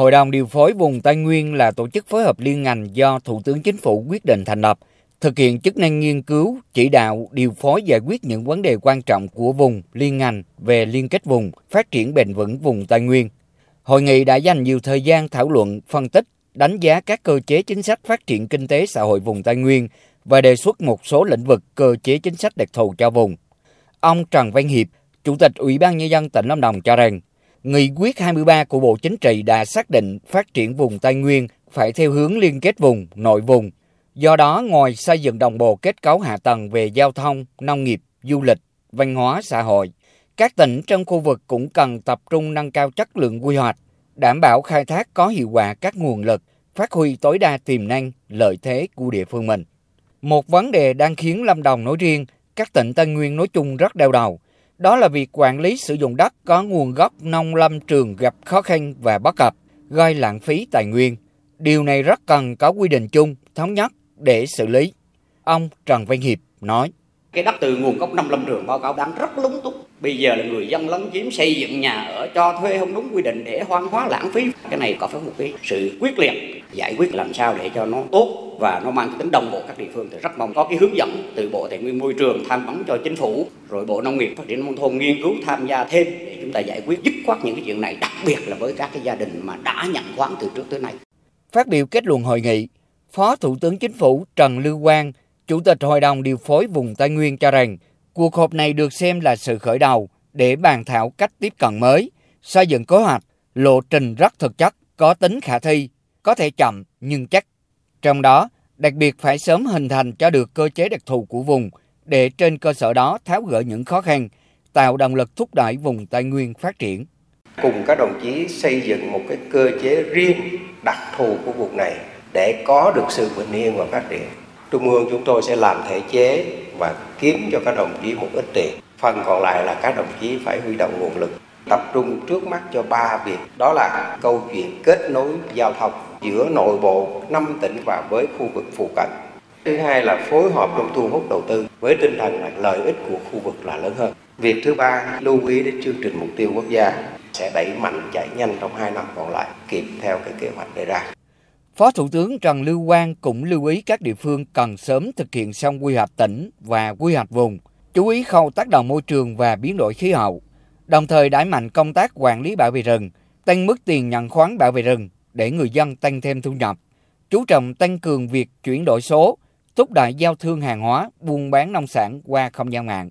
Hội đồng điều phối vùng Tây Nguyên là tổ chức phối hợp liên ngành do Thủ tướng Chính phủ quyết định thành lập, thực hiện chức năng nghiên cứu, chỉ đạo, điều phối giải quyết những vấn đề quan trọng của vùng, liên ngành về liên kết vùng, phát triển bền vững vùng Tây Nguyên. Hội nghị đã dành nhiều thời gian thảo luận, phân tích, đánh giá các cơ chế chính sách phát triển kinh tế xã hội vùng Tây Nguyên và đề xuất một số lĩnh vực cơ chế chính sách đặc thù cho vùng. Ông Trần Văn Hiệp, Chủ tịch Ủy ban Nhân dân tỉnh Lâm Đồng cho rằng, Nghị quyết 23 của Bộ Chính trị đã xác định phát triển vùng Tây Nguyên phải theo hướng liên kết vùng, nội vùng. Do đó, ngoài xây dựng đồng bộ kết cấu hạ tầng về giao thông, nông nghiệp, du lịch, văn hóa, xã hội, các tỉnh trong khu vực cũng cần tập trung nâng cao chất lượng quy hoạch, đảm bảo khai thác có hiệu quả các nguồn lực, phát huy tối đa tiềm năng, lợi thế của địa phương mình. Một vấn đề đang khiến Lâm Đồng nói riêng, các tỉnh Tây Nguyên nói chung rất đau đầu, đó là việc quản lý sử dụng đất có nguồn gốc nông lâm trường gặp khó khăn và bất cập, gây lãng phí tài nguyên. Điều này rất cần có quy định chung, thống nhất để xử lý. Ông Trần Văn Hiệp nói. Cái đất từ nguồn gốc nông lâm trường báo cáo đang rất lúng túng. Bây giờ là người dân lấn chiếm xây dựng nhà ở cho thuê không đúng quy định để hoang hóa lãng phí. Cái này có phải một cái sự quyết liệt, giải quyết làm sao để cho nó tốt và nó mang tính đồng bộ các địa phương thì rất mong có cái hướng dẫn từ bộ tài nguyên môi trường tham vấn cho chính phủ, rồi bộ nông nghiệp, phát triển nông thôn nghiên cứu tham gia thêm để chúng ta giải quyết dứt khoát những cái chuyện này, đặc biệt là với các cái gia đình mà đã nhận khoán từ trước tới nay phát biểu kết luận hội nghị, phó thủ tướng chính phủ trần lưu quang, chủ tịch hội đồng điều phối vùng tây nguyên cho rằng cuộc họp này được xem là sự khởi đầu để bàn thảo cách tiếp cận mới xây dựng kế hoạch lộ trình rất thực chất có tính khả thi có thể chậm nhưng chắc. Trong đó, đặc biệt phải sớm hình thành cho được cơ chế đặc thù của vùng để trên cơ sở đó tháo gỡ những khó khăn, tạo động lực thúc đẩy vùng Tây Nguyên phát triển. Cùng các đồng chí xây dựng một cái cơ chế riêng đặc thù của vùng này để có được sự bình yên và phát triển. Trung ương chúng tôi sẽ làm thể chế và kiếm cho các đồng chí một ít tiền. Phần còn lại là các đồng chí phải huy động nguồn lực, tập trung trước mắt cho ba việc. Đó là câu chuyện kết nối giao thông giữa nội bộ năm tỉnh và với khu vực phụ cận. Thứ hai là phối hợp trong thu hút đầu tư với tinh thần là lợi ích của khu vực là lớn hơn. Việc thứ ba, lưu ý đến chương trình mục tiêu quốc gia sẽ đẩy mạnh chạy nhanh trong hai năm còn lại, kịp theo cái kế hoạch đề ra. Phó Thủ tướng Trần Lưu Quang cũng lưu ý các địa phương cần sớm thực hiện xong quy hoạch tỉnh và quy hoạch vùng, chú ý khâu tác động môi trường và biến đổi khí hậu, đồng thời đẩy mạnh công tác quản lý bảo vệ rừng, tăng mức tiền nhận khoán bảo vệ rừng để người dân tăng thêm thu nhập, chú trọng tăng cường việc chuyển đổi số, thúc đẩy giao thương hàng hóa, buôn bán nông sản qua không gian mạng.